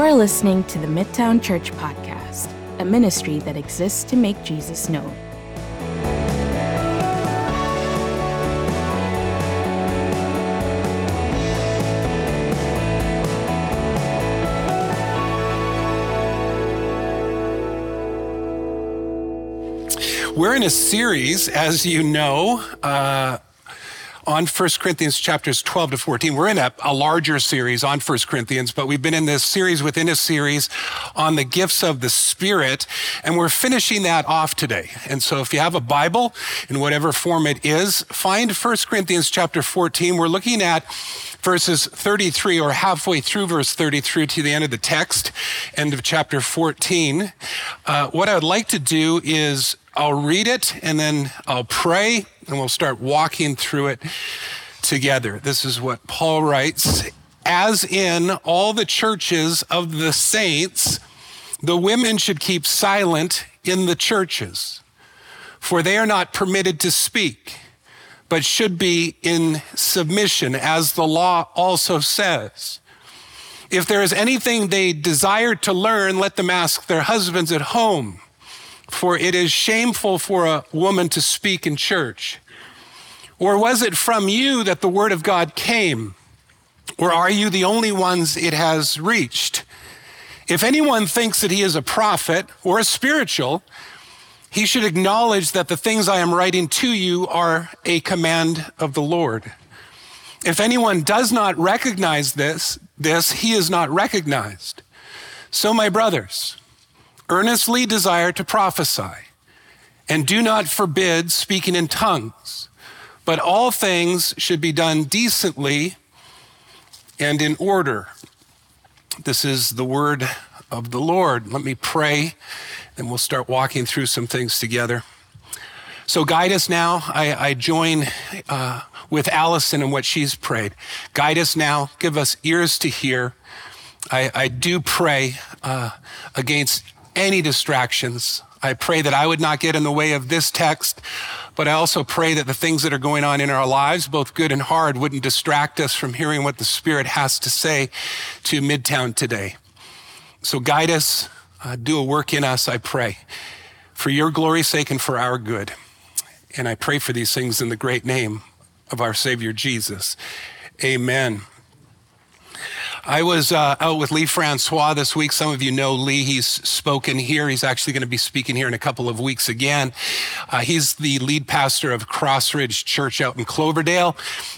You are listening to the Midtown Church Podcast, a ministry that exists to make Jesus known. We're in a series, as you know, uh, on 1 Corinthians chapters 12 to 14. We're in a, a, larger series on 1 Corinthians, but we've been in this series within a series on the gifts of the Spirit, and we're finishing that off today. And so if you have a Bible in whatever form it is, find 1 Corinthians chapter 14. We're looking at verses 33 or halfway through verse 33 to the end of the text, end of chapter 14. Uh, what I would like to do is I'll read it and then I'll pray and we'll start walking through it together. This is what Paul writes As in all the churches of the saints, the women should keep silent in the churches, for they are not permitted to speak, but should be in submission, as the law also says. If there is anything they desire to learn, let them ask their husbands at home for it is shameful for a woman to speak in church? Or was it from you that the word of God came? Or are you the only ones it has reached? If anyone thinks that he is a prophet or a spiritual, he should acknowledge that the things I am writing to you are a command of the Lord. If anyone does not recognize this, this he is not recognized. So my brothers, earnestly desire to prophesy, and do not forbid speaking in tongues, but all things should be done decently and in order. This is the word of the Lord. Let me pray, and we'll start walking through some things together. So, guide us now. I, I join uh, with Allison in what she's prayed. Guide us now. Give us ears to hear. I, I do pray uh, against any distractions. I pray that I would not get in the way of this text, but I also pray that the things that are going on in our lives, both good and hard, wouldn't distract us from hearing what the Spirit has to say to Midtown today. So guide us, uh, do a work in us, I pray, for your glory's sake and for our good. And I pray for these things in the great name of our Savior Jesus. Amen. I was uh, out with Lee Francois this week. Some of you know Lee. He's spoken here. He's actually going to be speaking here in a couple of weeks again. Uh, he's the lead pastor of Crossridge Church out in Cloverdale.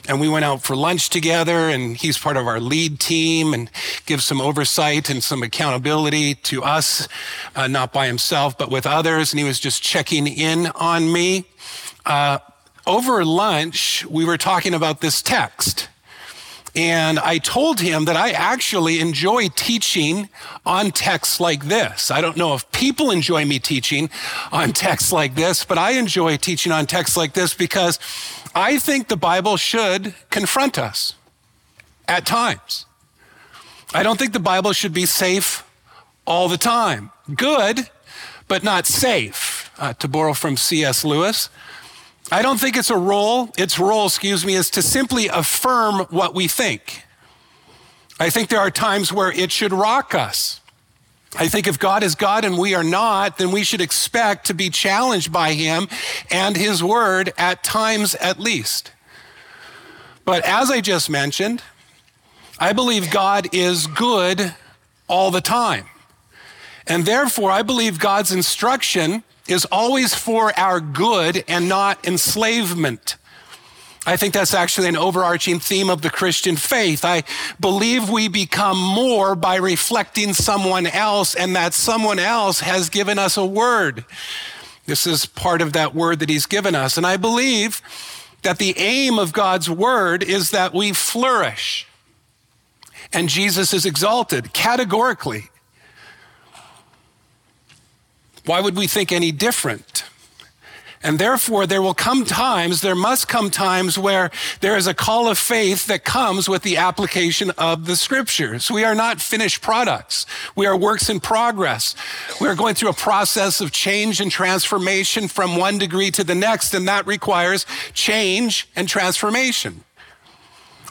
And we went out for lunch together, and he's part of our lead team and gives some oversight and some accountability to us, uh, not by himself, but with others. And he was just checking in on me. Uh, over lunch, we were talking about this text. And I told him that I actually enjoy teaching on texts like this. I don't know if people enjoy me teaching on texts like this, but I enjoy teaching on texts like this because I think the Bible should confront us at times. I don't think the Bible should be safe all the time. Good, but not safe, uh, to borrow from C.S. Lewis. I don't think it's a role, its role, excuse me, is to simply affirm what we think. I think there are times where it should rock us. I think if God is God and we are not, then we should expect to be challenged by Him and His Word at times at least. But as I just mentioned, I believe God is good all the time. And therefore, I believe God's instruction is always for our good and not enslavement. I think that's actually an overarching theme of the Christian faith. I believe we become more by reflecting someone else, and that someone else has given us a word. This is part of that word that he's given us. And I believe that the aim of God's word is that we flourish. And Jesus is exalted categorically. Why would we think any different? And therefore, there will come times, there must come times where there is a call of faith that comes with the application of the scriptures. We are not finished products. We are works in progress. We are going through a process of change and transformation from one degree to the next, and that requires change and transformation.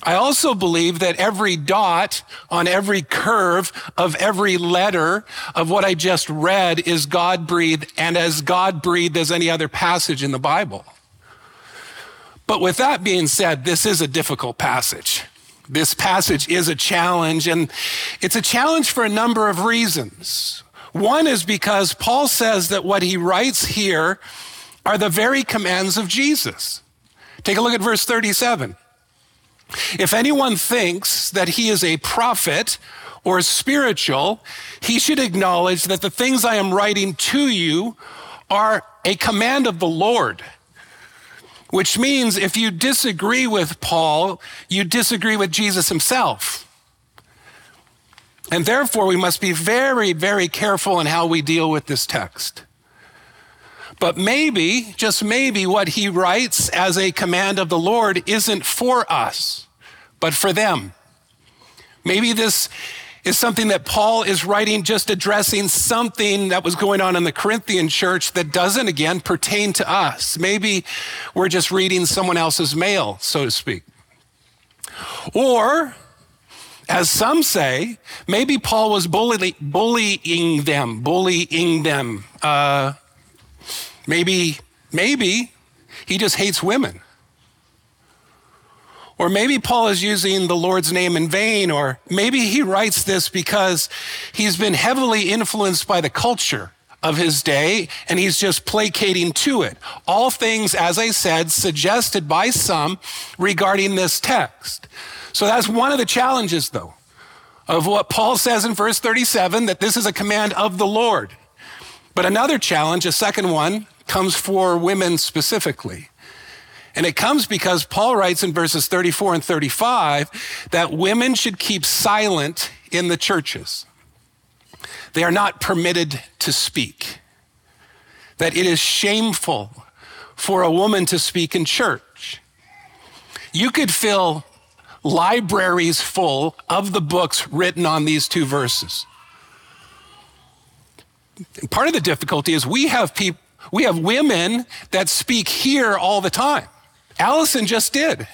I also believe that every dot on every curve of every letter of what I just read is God breathed and as God breathed as any other passage in the Bible. But with that being said, this is a difficult passage. This passage is a challenge, and it's a challenge for a number of reasons. One is because Paul says that what he writes here are the very commands of Jesus. Take a look at verse 37. If anyone thinks that he is a prophet or spiritual, he should acknowledge that the things I am writing to you are a command of the Lord. Which means if you disagree with Paul, you disagree with Jesus himself. And therefore, we must be very, very careful in how we deal with this text. But maybe, just maybe, what he writes as a command of the Lord isn't for us, but for them. Maybe this is something that Paul is writing just addressing something that was going on in the Corinthian church that doesn't, again, pertain to us. Maybe we're just reading someone else's mail, so to speak. Or, as some say, maybe Paul was bully, bullying them, bullying them. Uh, Maybe, maybe he just hates women. Or maybe Paul is using the Lord's name in vain, or maybe he writes this because he's been heavily influenced by the culture of his day and he's just placating to it. All things, as I said, suggested by some regarding this text. So that's one of the challenges, though, of what Paul says in verse 37 that this is a command of the Lord. But another challenge, a second one, comes for women specifically. And it comes because Paul writes in verses 34 and 35 that women should keep silent in the churches. They are not permitted to speak. That it is shameful for a woman to speak in church. You could fill libraries full of the books written on these two verses. Part of the difficulty is we have people we have women that speak here all the time. Allison just did.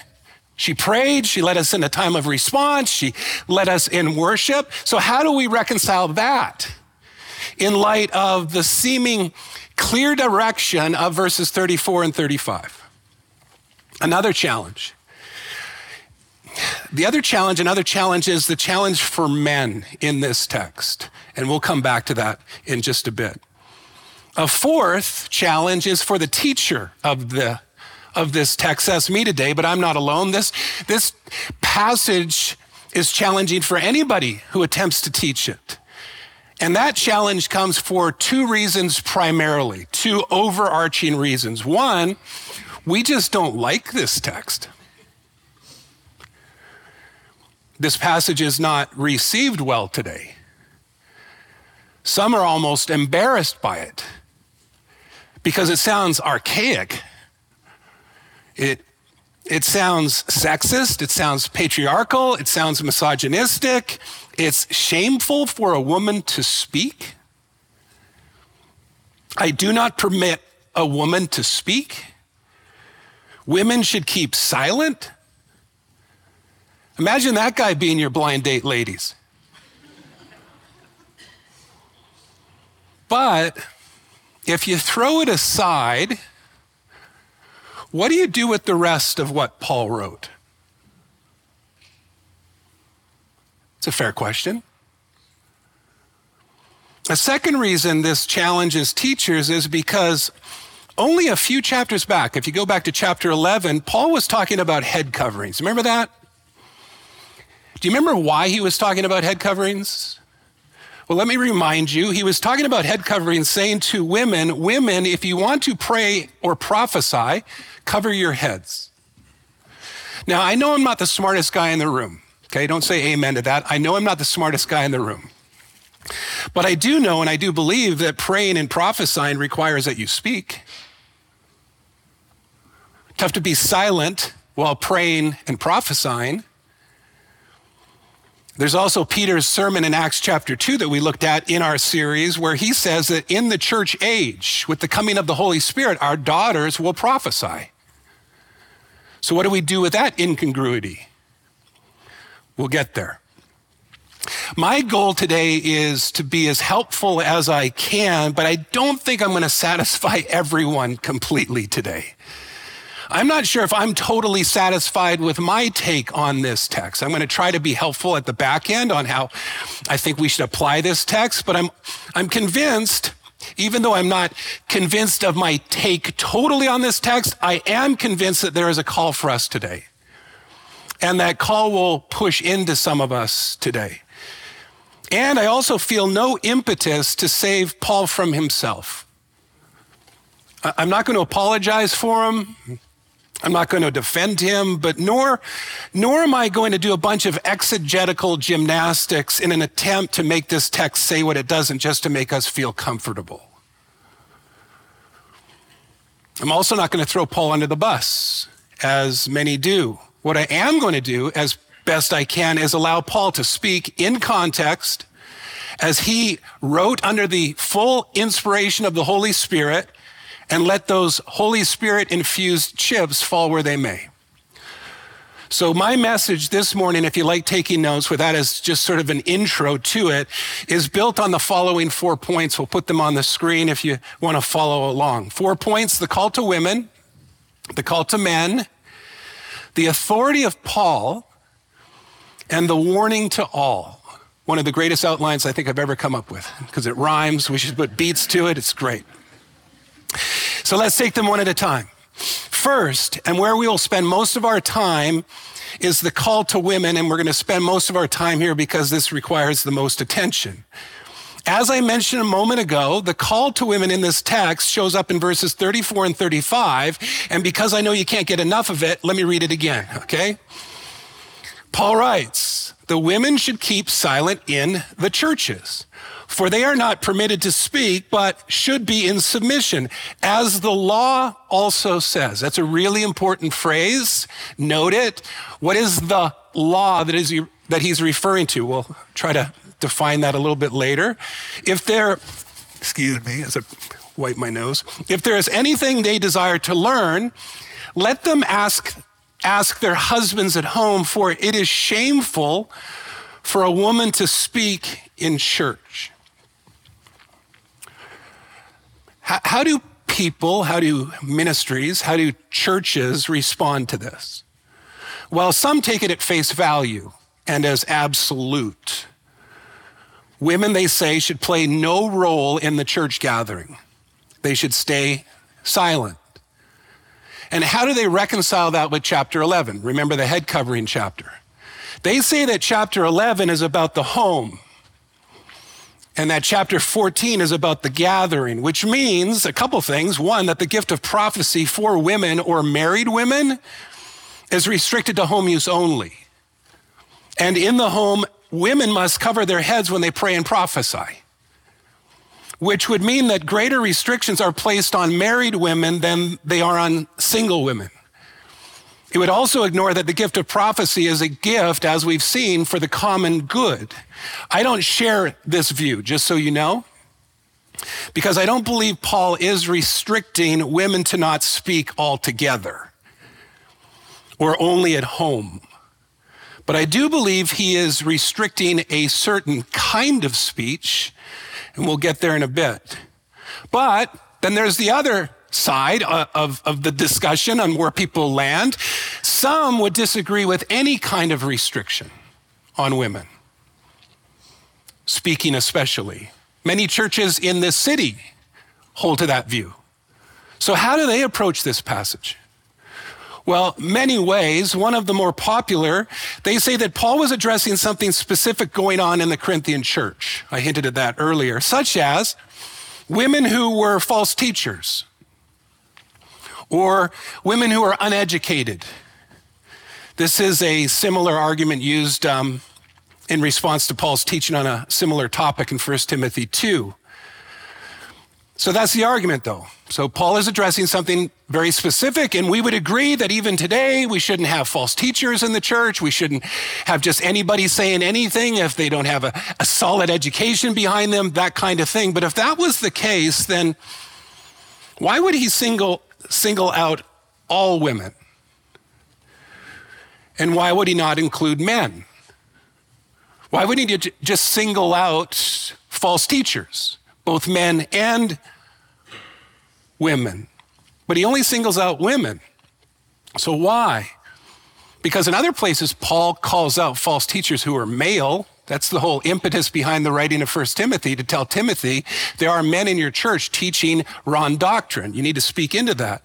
She prayed. She led us in a time of response. She led us in worship. So, how do we reconcile that in light of the seeming clear direction of verses 34 and 35? Another challenge. The other challenge, another challenge is the challenge for men in this text. And we'll come back to that in just a bit. A fourth challenge is for the teacher of the of this text. That's me today, but I'm not alone. This this passage is challenging for anybody who attempts to teach it. And that challenge comes for two reasons primarily, two overarching reasons. One, we just don't like this text. This passage is not received well today. Some are almost embarrassed by it because it sounds archaic. It, it sounds sexist. It sounds patriarchal. It sounds misogynistic. It's shameful for a woman to speak. I do not permit a woman to speak. Women should keep silent. Imagine that guy being your blind date, ladies. But if you throw it aside, what do you do with the rest of what Paul wrote? It's a fair question. A second reason this challenges teachers is because only a few chapters back, if you go back to chapter 11, Paul was talking about head coverings. Remember that? Do you remember why he was talking about head coverings? Well, let me remind you, he was talking about head covering, saying to women, women, if you want to pray or prophesy, cover your heads. Now, I know I'm not the smartest guy in the room. Okay, don't say amen to that. I know I'm not the smartest guy in the room. But I do know and I do believe that praying and prophesying requires that you speak. Tough to be silent while praying and prophesying. There's also Peter's sermon in Acts chapter 2 that we looked at in our series, where he says that in the church age, with the coming of the Holy Spirit, our daughters will prophesy. So, what do we do with that incongruity? We'll get there. My goal today is to be as helpful as I can, but I don't think I'm going to satisfy everyone completely today. I'm not sure if I'm totally satisfied with my take on this text. I'm going to try to be helpful at the back end on how I think we should apply this text, but I'm, I'm convinced, even though I'm not convinced of my take totally on this text, I am convinced that there is a call for us today. And that call will push into some of us today. And I also feel no impetus to save Paul from himself. I'm not going to apologize for him. I'm not going to defend him, but nor, nor am I going to do a bunch of exegetical gymnastics in an attempt to make this text say what it doesn't just to make us feel comfortable. I'm also not going to throw Paul under the bus, as many do. What I am going to do, as best I can, is allow Paul to speak in context as he wrote under the full inspiration of the Holy Spirit and let those Holy Spirit infused chips fall where they may. So, my message this morning, if you like taking notes with that as just sort of an intro to it, is built on the following four points. We'll put them on the screen if you want to follow along. Four points the call to women, the call to men, the authority of Paul, and the warning to all. One of the greatest outlines I think I've ever come up with because it rhymes. We should put beats to it. It's great. So let's take them one at a time. First, and where we will spend most of our time, is the call to women, and we're going to spend most of our time here because this requires the most attention. As I mentioned a moment ago, the call to women in this text shows up in verses 34 and 35. And because I know you can't get enough of it, let me read it again, okay? Paul writes, the women should keep silent in the churches for they are not permitted to speak, but should be in submission, as the law also says. That's a really important phrase. Note it. What is the law that is that he's referring to? We'll try to define that a little bit later. If there, excuse me, as I wipe my nose, if there is anything they desire to learn, let them ask ask their husbands at home, for it is shameful for a woman to speak in church. How, how do people, how do ministries, how do churches respond to this? Well, some take it at face value and as absolute. Women, they say, should play no role in the church gathering. They should stay silent. And how do they reconcile that with chapter 11? Remember the head covering chapter. They say that chapter 11 is about the home, and that chapter 14 is about the gathering, which means a couple things. One, that the gift of prophecy for women or married women is restricted to home use only. And in the home, women must cover their heads when they pray and prophesy, which would mean that greater restrictions are placed on married women than they are on single women. It would also ignore that the gift of prophecy is a gift, as we've seen, for the common good. I don't share this view, just so you know, because I don't believe Paul is restricting women to not speak altogether or only at home. But I do believe he is restricting a certain kind of speech, and we'll get there in a bit. But then there's the other side uh, of, of the discussion on where people land. Some would disagree with any kind of restriction on women, speaking especially. Many churches in this city hold to that view. So, how do they approach this passage? Well, many ways. One of the more popular, they say that Paul was addressing something specific going on in the Corinthian church. I hinted at that earlier, such as women who were false teachers, or women who are uneducated. This is a similar argument used um, in response to Paul's teaching on a similar topic in 1 Timothy 2. So that's the argument, though. So Paul is addressing something very specific, and we would agree that even today we shouldn't have false teachers in the church. We shouldn't have just anybody saying anything if they don't have a, a solid education behind them, that kind of thing. But if that was the case, then why would he single single out all women? And why would he not include men? Why wouldn't he just single out false teachers, both men and women? But he only singles out women. So why? Because in other places, Paul calls out false teachers who are male. That's the whole impetus behind the writing of 1 Timothy to tell Timothy there are men in your church teaching wrong doctrine. You need to speak into that.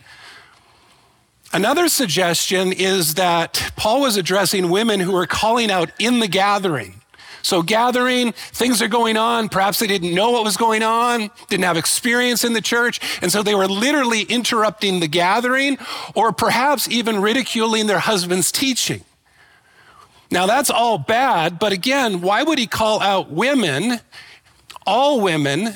Another suggestion is that Paul was addressing women who were calling out in the gathering. So, gathering, things are going on. Perhaps they didn't know what was going on, didn't have experience in the church. And so they were literally interrupting the gathering or perhaps even ridiculing their husband's teaching. Now, that's all bad. But again, why would he call out women, all women,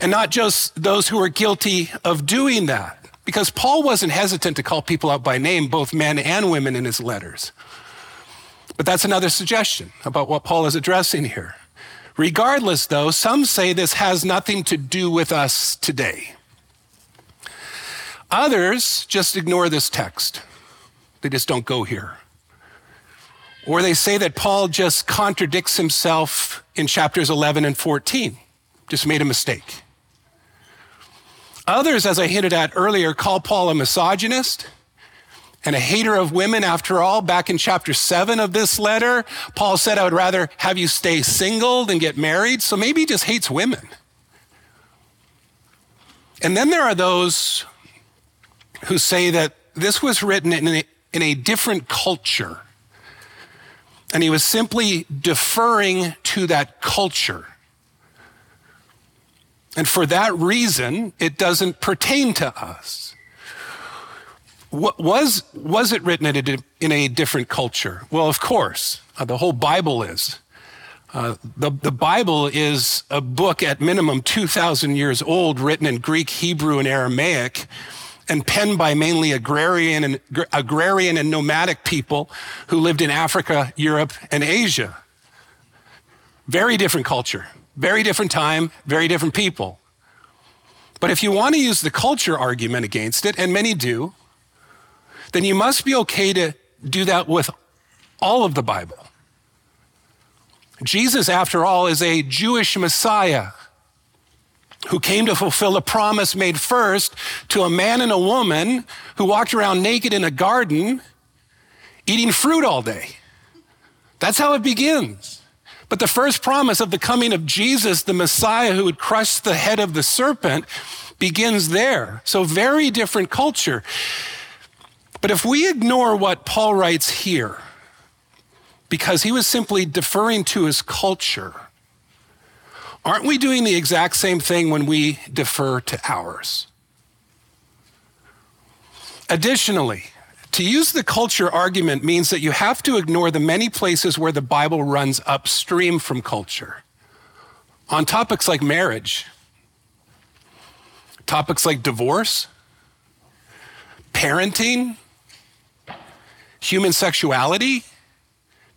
and not just those who are guilty of doing that? Because Paul wasn't hesitant to call people out by name, both men and women, in his letters. But that's another suggestion about what Paul is addressing here. Regardless, though, some say this has nothing to do with us today. Others just ignore this text, they just don't go here. Or they say that Paul just contradicts himself in chapters 11 and 14, just made a mistake. Others, as I hinted at earlier, call Paul a misogynist and a hater of women. After all, back in chapter seven of this letter, Paul said, I would rather have you stay single than get married. So maybe he just hates women. And then there are those who say that this was written in a, in a different culture. And he was simply deferring to that culture. And for that reason, it doesn't pertain to us was, was it written in a, different culture? Well, of course. Uh, the whole Bible is. Uh, the, the Bible is a book at minimum 2,000 years old, written in Greek, Hebrew, and Aramaic, and penned by mainly agrarian and, agrarian and nomadic people who lived in Africa, Europe, and Asia. Very different culture, very different time, very different people. But if you want to use the culture argument against it, and many do, then you must be okay to do that with all of the Bible. Jesus, after all, is a Jewish Messiah who came to fulfill a promise made first to a man and a woman who walked around naked in a garden eating fruit all day. That's how it begins. But the first promise of the coming of Jesus, the Messiah who would crush the head of the serpent, begins there. So, very different culture. But if we ignore what Paul writes here, because he was simply deferring to his culture, aren't we doing the exact same thing when we defer to ours? Additionally, to use the culture argument means that you have to ignore the many places where the Bible runs upstream from culture. On topics like marriage, topics like divorce, parenting, human sexuality,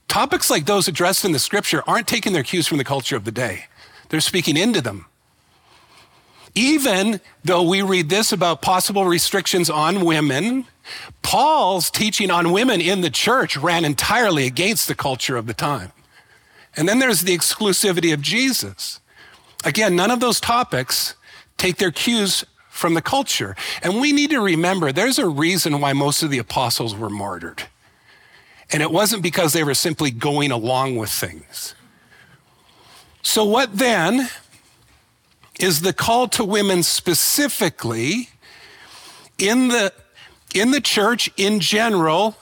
topics like those addressed in the scripture aren't taking their cues from the culture of the day. They're speaking into them. Even though we read this about possible restrictions on women, Paul's teaching on women in the church ran entirely against the culture of the time. And then there's the exclusivity of Jesus. Again, none of those topics take their cues from the culture. And we need to remember there's a reason why most of the apostles were martyred. And it wasn't because they were simply going along with things. So, what then is the call to women specifically in the, in the church in general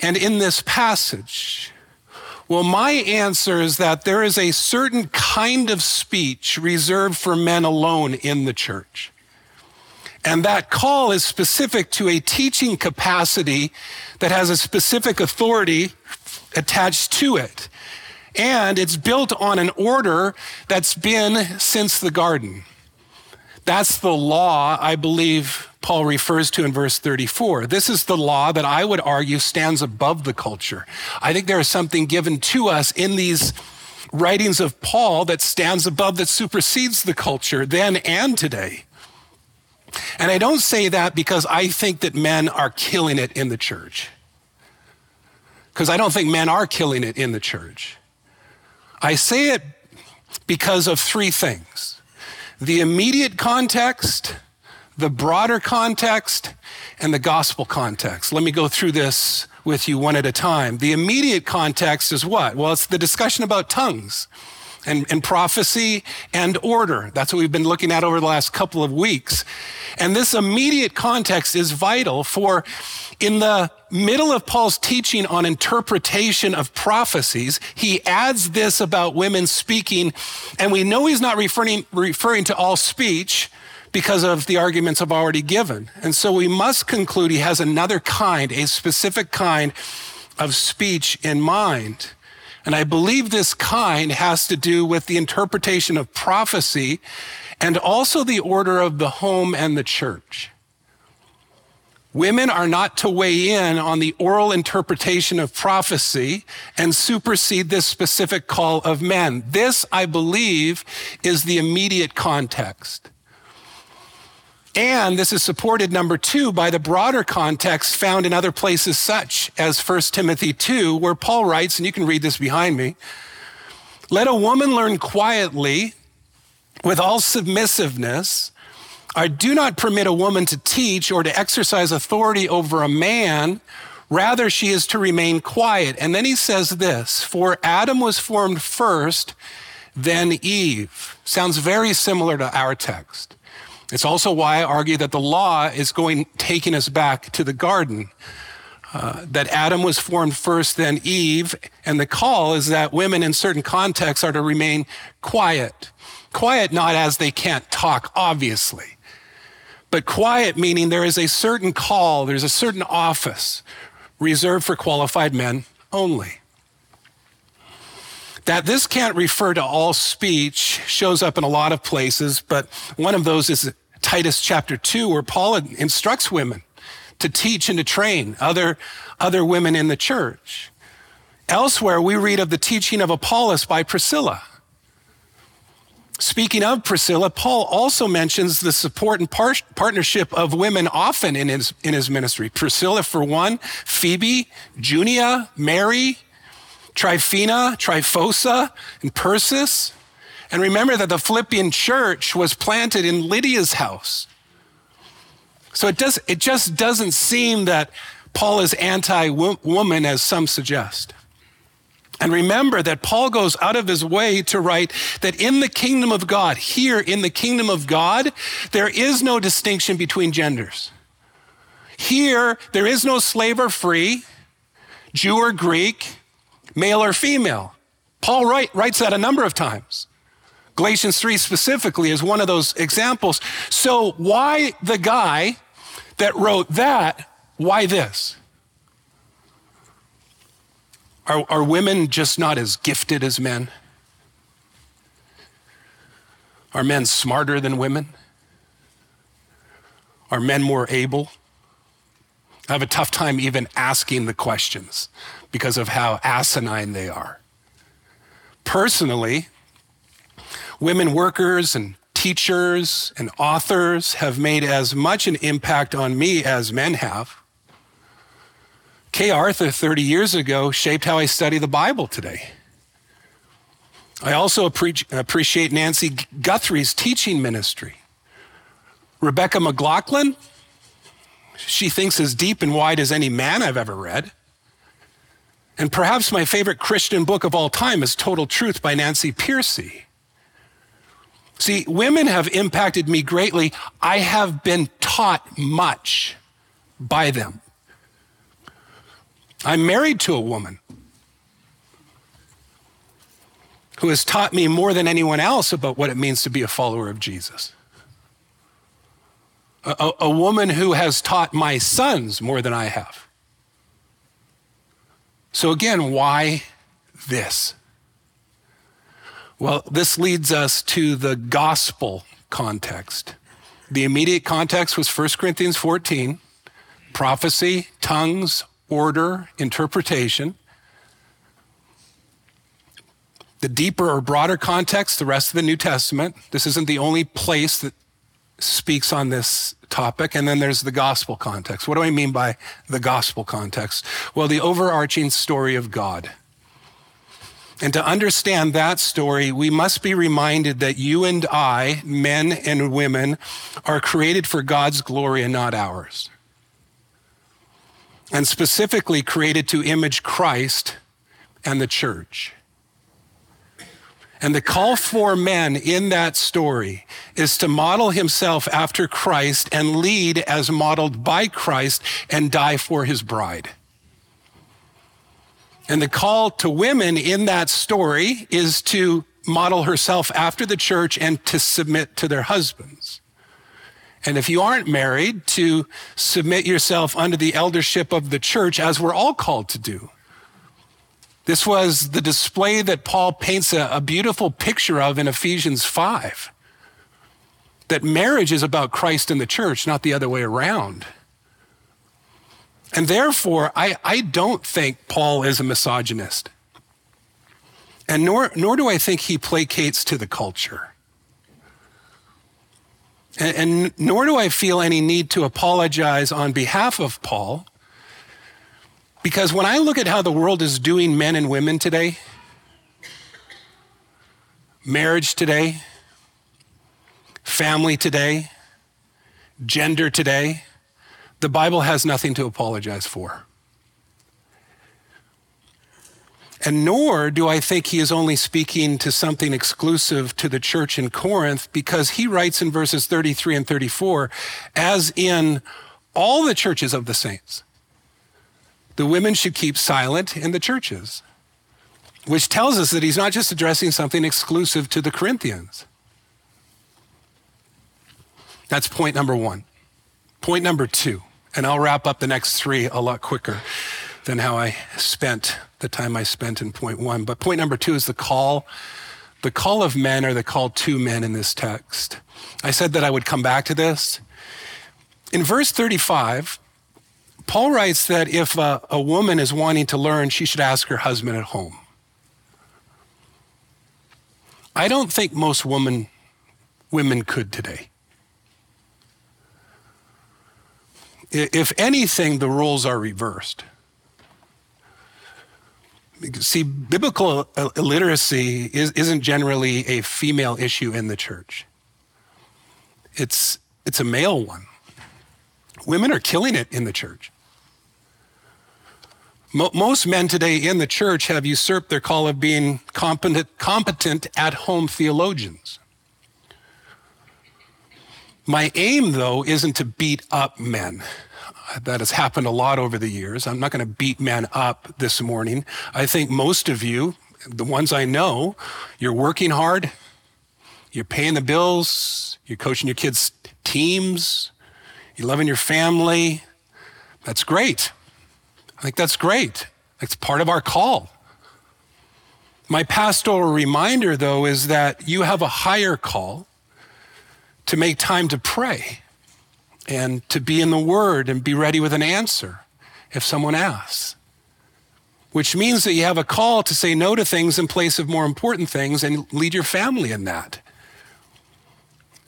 and in this passage? Well, my answer is that there is a certain kind of speech reserved for men alone in the church. And that call is specific to a teaching capacity that has a specific authority attached to it. And it's built on an order that's been since the garden. That's the law I believe Paul refers to in verse 34. This is the law that I would argue stands above the culture. I think there is something given to us in these writings of Paul that stands above, that supersedes the culture then and today. And I don't say that because I think that men are killing it in the church. Because I don't think men are killing it in the church. I say it because of three things the immediate context, the broader context, and the gospel context. Let me go through this with you one at a time. The immediate context is what? Well, it's the discussion about tongues and, and prophecy and order. That's what we've been looking at over the last couple of weeks. And this immediate context is vital for in the middle of Paul's teaching on interpretation of prophecies, he adds this about women speaking, and we know he's not referring, referring to all speech because of the arguments I've already given. And so we must conclude he has another kind, a specific kind of speech in mind. And I believe this kind has to do with the interpretation of prophecy and also the order of the home and the church. Women are not to weigh in on the oral interpretation of prophecy and supersede this specific call of men. This, I believe, is the immediate context. And this is supported, number two, by the broader context found in other places, such as 1 Timothy 2, where Paul writes, and you can read this behind me let a woman learn quietly with all submissiveness. I do not permit a woman to teach or to exercise authority over a man. Rather, she is to remain quiet. And then he says this For Adam was formed first, then Eve. Sounds very similar to our text. It's also why I argue that the law is going, taking us back to the garden. Uh, that Adam was formed first, then Eve, and the call is that women in certain contexts are to remain quiet. Quiet not as they can't talk, obviously, but quiet meaning there is a certain call, there's a certain office reserved for qualified men only. That this can't refer to all speech shows up in a lot of places, but one of those is Titus chapter 2, where Paul instructs women to teach and to train other, other women in the church. Elsewhere, we read of the teaching of Apollos by Priscilla. Speaking of Priscilla, Paul also mentions the support and par- partnership of women often in his, in his ministry. Priscilla, for one, Phoebe, Junia, Mary, Tryphena, Tryphosa, and Persis. And remember that the Philippian church was planted in Lydia's house. So it, does, it just doesn't seem that Paul is anti woman, as some suggest. And remember that Paul goes out of his way to write that in the kingdom of God, here in the kingdom of God, there is no distinction between genders. Here, there is no slave or free, Jew or Greek, male or female. Paul write, writes that a number of times. Galatians 3 specifically is one of those examples. So, why the guy that wrote that? Why this? Are, are women just not as gifted as men? Are men smarter than women? Are men more able? I have a tough time even asking the questions because of how asinine they are. Personally, women workers and teachers and authors have made as much an impact on me as men have. Kay Arthur, 30 years ago, shaped how I study the Bible today. I also appreciate Nancy Guthrie's teaching ministry. Rebecca McLaughlin, she thinks as deep and wide as any man I've ever read. And perhaps my favorite Christian book of all time is Total Truth by Nancy Pearcey. See, women have impacted me greatly. I have been taught much by them. I'm married to a woman who has taught me more than anyone else about what it means to be a follower of Jesus. A, a, woman who has taught my sons more than I have. So, again, why this? Well, this leads us to the gospel context. The immediate context was 1 Corinthians 14 prophecy, tongues, order, interpretation. The deeper or broader context, the rest of the New Testament. This isn't the only place that speaks on this topic. And then there's the gospel context. What do I mean by the gospel context? Well, the overarching story of God. And to understand that story, we must be reminded that you and I, men and women, are created for God's glory and not ours. And specifically created to image Christ and the church. And the call for men in that story is to model himself after Christ and lead as modeled by Christ and die for his bride. And the call to women in that story is to model herself after the church and to submit to their husbands. And if you aren't married, to submit yourself under the eldership of the church, as we're all called to do. This was the display that Paul paints a, a beautiful picture of in Ephesians 5. That marriage is about Christ and the church, not the other way around. And therefore, I, I don't think Paul is a misogynist. And nor, nor do I think he placates to the culture. And, and nor do I feel any need to apologize on behalf of Paul. Because when I look at how the world is doing men and women today, marriage today, family today, gender today, the Bible has nothing to apologize for. And nor do I think he is only speaking to something exclusive to the church in Corinth, because he writes in verses 33 and 34, as in all the churches of the saints, the women should keep silent in the churches, which tells us that he's not just addressing something exclusive to the Corinthians. That's point number one. Point number two and I'll wrap up the next three a lot quicker than how I spent the time I spent in point one. But point number two is the call. The call of men or the call to men in this text. I said that I would come back to this. In verse 35, Paul writes that if a, a woman is wanting to learn, she should ask her husband at home. I don't think most women women could today. If anything, the roles are reversed. See, biblical uh, illiteracy is, isn't generally a female issue in the church. It's, it's a male one. Women are killing it in the church. most men today in the church have usurped their call of being competent, competent at home theologians. My aim, though, isn't to beat up men. That has happened a lot over the years. I'm not going to beat men up this morning. I think most of you, the ones I know, you're working hard, you're paying the bills, you're coaching your kids' teams, you're loving your family. That's great. I think that's great. It's part of our call. My pastoral reminder, though, is that you have a higher call to make time to pray and to be in the Word and be ready with an answer if someone asks. Which means that you have a call to say no to things in place of more important things and lead your family in that.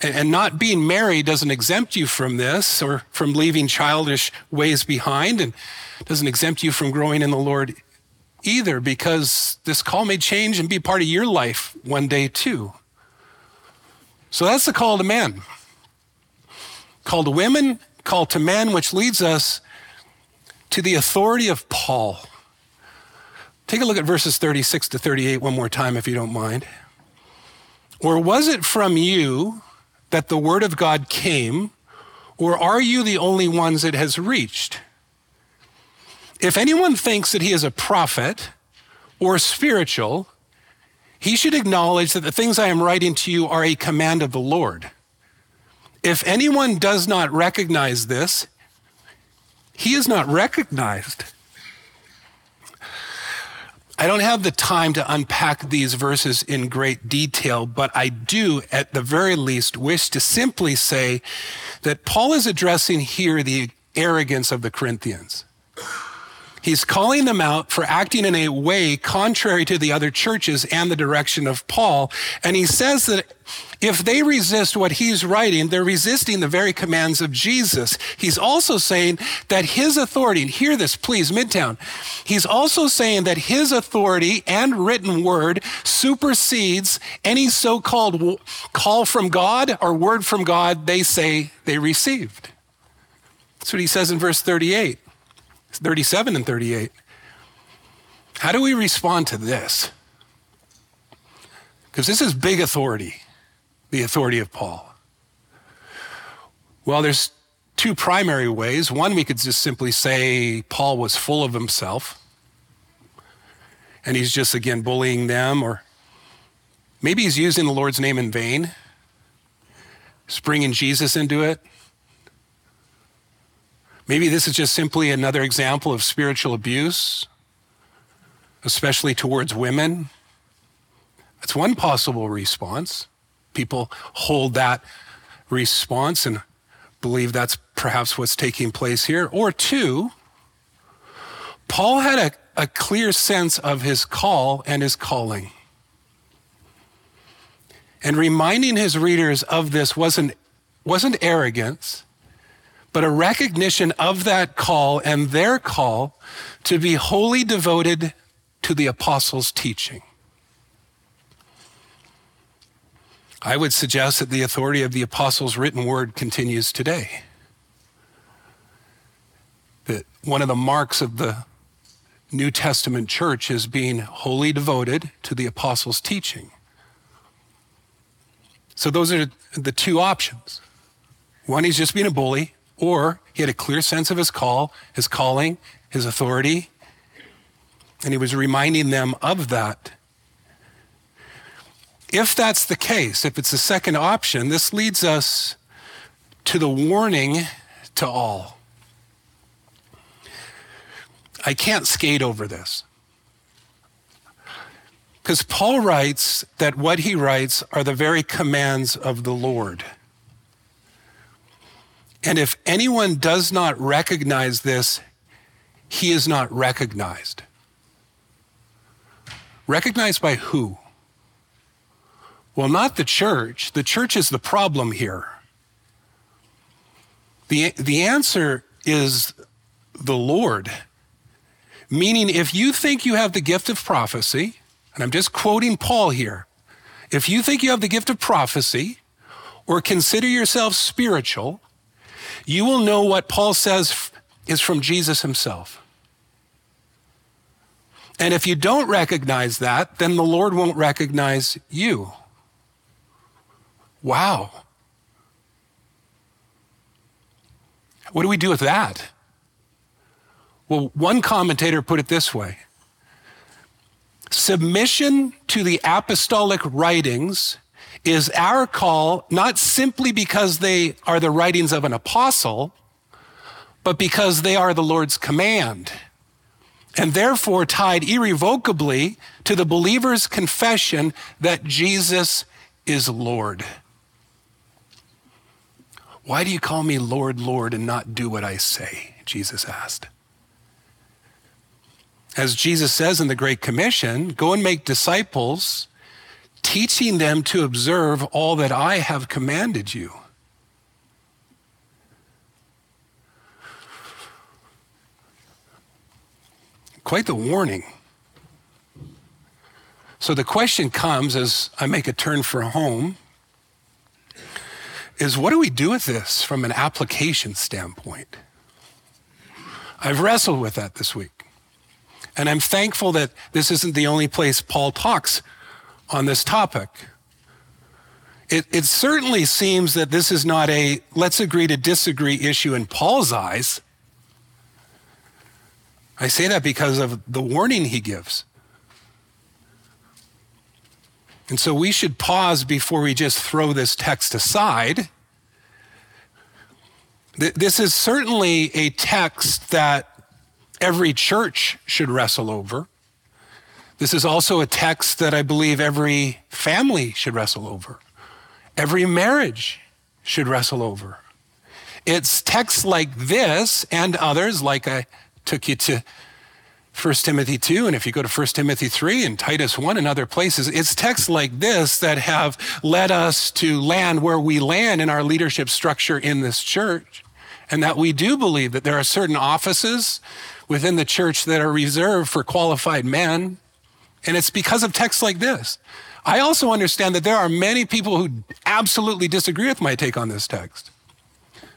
And not being married doesn't exempt you from this or from leaving childish ways behind and doesn't exempt you from growing in the Lord either because this call may change and be part of your life one day too. So that's the call to men. Call to women, call to men, which leads us to the authority of Paul. Take a look at verses 36 to 38 one more time, if you don't mind. Or was it from you that the word of God came, or are you the only ones it has reached? If anyone thinks that he is a prophet or spiritual, he should acknowledge that the things I am writing to you are a command of the Lord. If anyone does not recognize this, he is not recognized. I don't have the time to unpack these verses in great detail, but I do, at the very least, wish to simply say that Paul is addressing here the arrogance of the Corinthians. He's calling them out for acting in a way contrary to the other churches and the direction of Paul. And he says that if they resist what he's writing, they're resisting the very commands of Jesus. He's also saying that his authority, and hear this, please, Midtown. He's also saying that his authority and written word supersedes any so called call from God or word from God they say they received. That's what he says in verse 38, 37 and 38. How do we respond to this? Because this is big authority the authority of Paul? Well, there's two primary ways. One, we could just simply say Paul was full of himself and he's just, again, bullying them, or maybe he's using the Lord's name in vain, bringing Jesus into it. Maybe this is just simply another example of spiritual abuse, especially towards women. That's one possible response people hold that response and believe that's perhaps what's taking place here. Or two, Paul had a, a clear sense of his call and his calling. And reminding his readers of this wasn't, wasn't arrogance, but a recognition of that call and their call to be wholly devoted to the apostles' teaching. I would suggest that the authority of the apostles' written word continues today. That one of the marks of the New Testament church is being wholly devoted to the apostles' teaching. So those are the two options. One, he's just being a bully, or he had a clear sense of his call, his calling, his authority, and he was reminding them of that if that's the case, if it's the second option, this leads us to the warning to all. I can't skate over this. Because Paul writes that what he writes are the very commands of the Lord. And if anyone does not recognize this, he is not recognized. Recognized by who? Well, not the church. The church is the problem here. The, the answer is the Lord. Meaning, if you think you have the gift of prophecy, and I'm just quoting Paul here, if you think you have the gift of prophecy or consider yourself spiritual, you will know what Paul says is from Jesus himself. And if you don't recognize that, then the Lord won't recognize you. Wow. What do we do with that? Well, one commentator put it this way Submission to the apostolic writings is our call, not simply because they are the writings of an apostle, but because they are the Lord's command, and therefore tied irrevocably to the believer's confession that Jesus is Lord. Why do you call me Lord, Lord, and not do what I say? Jesus asked. As Jesus says in the Great Commission, go and make disciples, teaching them to observe all that I have commanded you. Quite the warning. So the question comes as I make a turn for home is what do we do with this from an application standpoint? I've wrestled with that this week. And I'm thankful that this isn't the only place Paul talks on this topic. It, it, certainly seems that this is not a let's agree to disagree issue in Paul's eyes. I say that because of the warning he gives. And so we should pause before we just throw this text aside. This is certainly a text that every church should wrestle over. This is also a text that I believe every family should wrestle over. Every marriage should wrestle over. It's texts like this and others, like I took you to 1 Timothy 2, and if you go to 1 Timothy 3 and Titus 1 and other places, it's texts like this that have led us to land where we land in our leadership structure in this church. And that we do believe that there are certain offices within the church that are reserved for qualified men. And it's because of texts like this. I also understand that there are many people who absolutely disagree with my take on this text.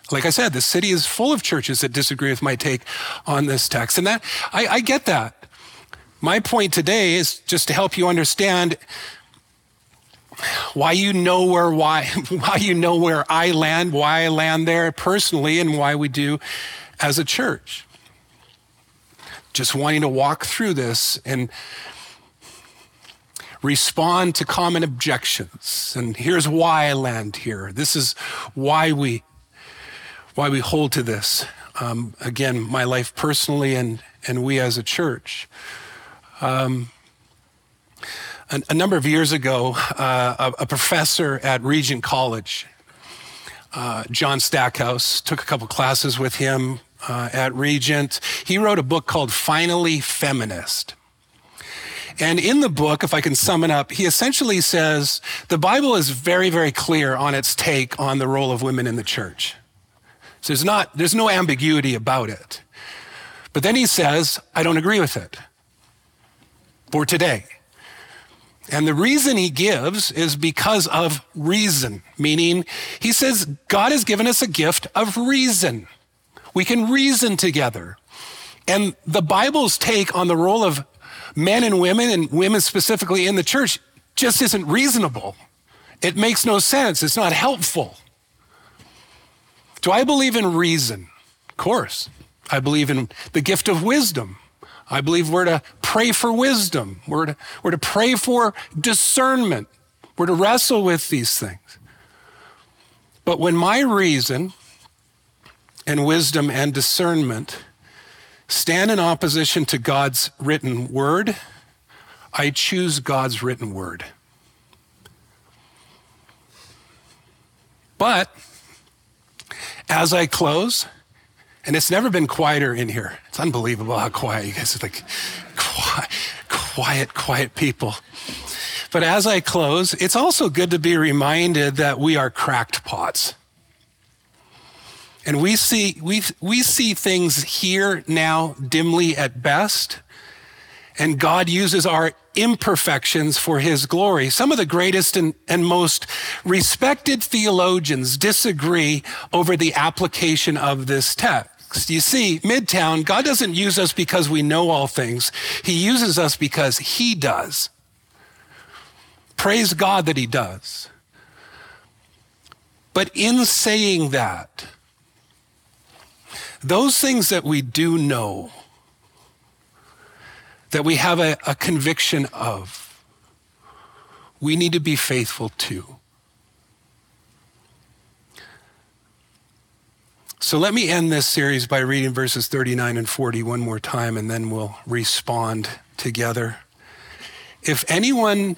Like I said, the city is full of churches that disagree with my take on this text. And that, I, I get that. My point today is just to help you understand why you know where why why you know where I land, why I land there personally, and why we do as a church. Just wanting to walk through this and respond to common objections. And here's why I land here. This is why we why we hold to this. Um, again, my life personally and, and we as a church. Um, a, a, number of years ago, uh, a, a, professor at Regent College, uh, John Stackhouse, took a couple classes with him uh, at Regent. He wrote a book called Finally Feminist. And in the book, if I can sum it up, he essentially says the Bible is very, very clear on its take on the role of women in the church. So there's not, there's no ambiguity about it. But then he says, I don't agree with it for today. And the reason he gives is because of reason, meaning he says God has given us a gift of reason. We can reason together. And the Bible's take on the role of men and women, and women specifically in the church, just isn't reasonable. It makes no sense. It's not helpful. Do I believe in reason? Of course. I believe in the gift of wisdom. I believe we're to pray for wisdom. We're to, we're to pray for discernment. We're to wrestle with these things. But when my reason and wisdom and discernment stand in opposition to God's written word, I choose God's written word. But as I close, and it's never been quieter in here. It's unbelievable how quiet you guys are like quiet, quiet, quiet people. But as I close, it's also good to be reminded that we are cracked pots. And we see, we, we see things here now dimly at best. And God uses our imperfections for his glory. Some of the greatest and, and most respected theologians disagree over the application of this text. You see, Midtown, God doesn't use us because we know all things. He uses us because He does. Praise God that He does. But in saying that, those things that we do know, that we have a, a conviction of, we need to be faithful to. So let me end this series by reading verses 39 and 40 one more time, and then we'll respond together. If anyone,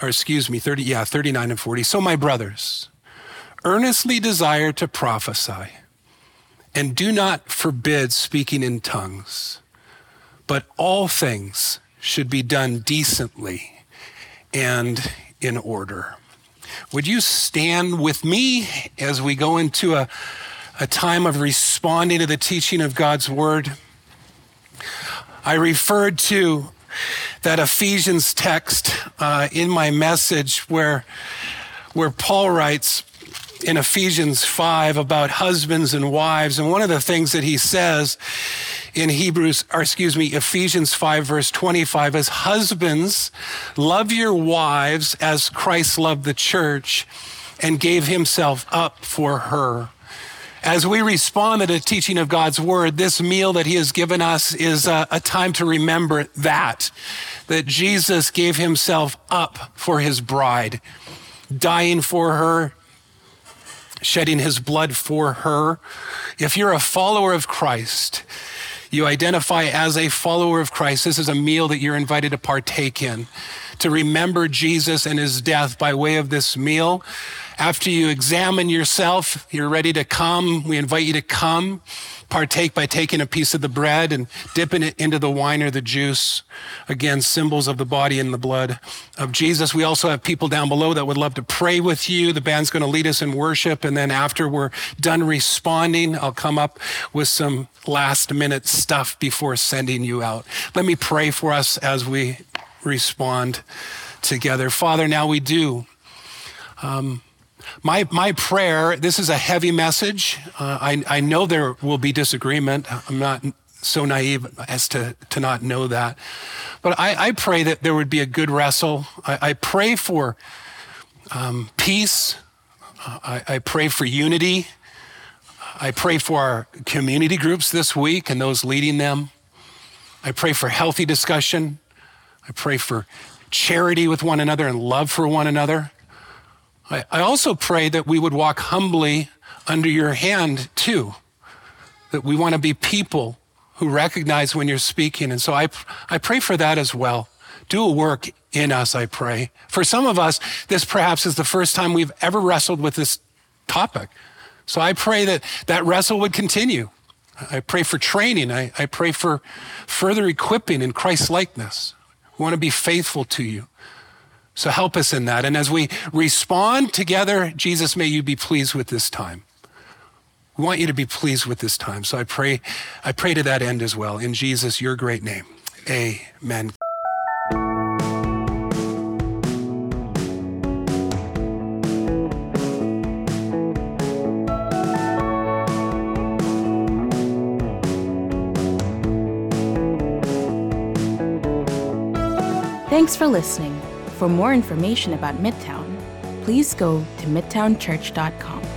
or excuse me, 30, yeah, 39 and 40. So, my brothers, earnestly desire to prophesy, and do not forbid speaking in tongues but all things should be done decently and in order. Would you stand with me as we go into a, a time of responding to the teaching of God's word? I referred to that Ephesians text uh, in my message where, where Paul writes in Ephesians 5 about husbands and wives. And one of the things that he says in Hebrews, or excuse me, Ephesians 5, verse 25, is husbands, love your wives as Christ loved the church and gave himself up for her. As we respond to the teaching of God's word, this meal that he has given us is a, a time to remember that, that Jesus gave himself up for his bride, dying for her, shedding his blood for her. If you're a follower of Christ, you identify as a follower of Christ. This is a meal that you're invited to partake in to remember Jesus and his death by way of this meal. After you examine yourself, you're ready to come. We invite you to come partake by taking a piece of the bread and dipping it into the wine or the juice. Again, symbols of the body and the blood of Jesus. We also have people down below that would love to pray with you. The band's going to lead us in worship. And then after we're done responding, I'll come up with some last minute stuff before sending you out. Let me pray for us as we respond together. Father, now we do. Um, my, my prayer, this is a heavy message. Uh, I, I know there will be disagreement. I'm not so naive as to, to not know that. But I, I pray that there would be a good wrestle. I, I pray for um, peace. I, I pray for unity. I pray for our community groups this week and those leading them. I pray for healthy discussion. I pray for charity with one another and love for one another. I, I also pray that we would walk humbly under your hand too, that we want to be people who recognize when you're speaking. And so I, I pray for that as well. Do a work in us, I pray. For some of us, this perhaps is the first time we've ever wrestled with this topic. So I pray that that wrestle would continue. I pray for training. I, I pray for further equipping in Christ likeness. We want to be faithful to you. So help us in that. And as we respond together, Jesus, may you be pleased with this time. We want you to be pleased with this time. So I pray, I pray to that end as well. In Jesus, your great name. Amen. Thanks for listening. For more information about Midtown, please go to midtownchurch.com.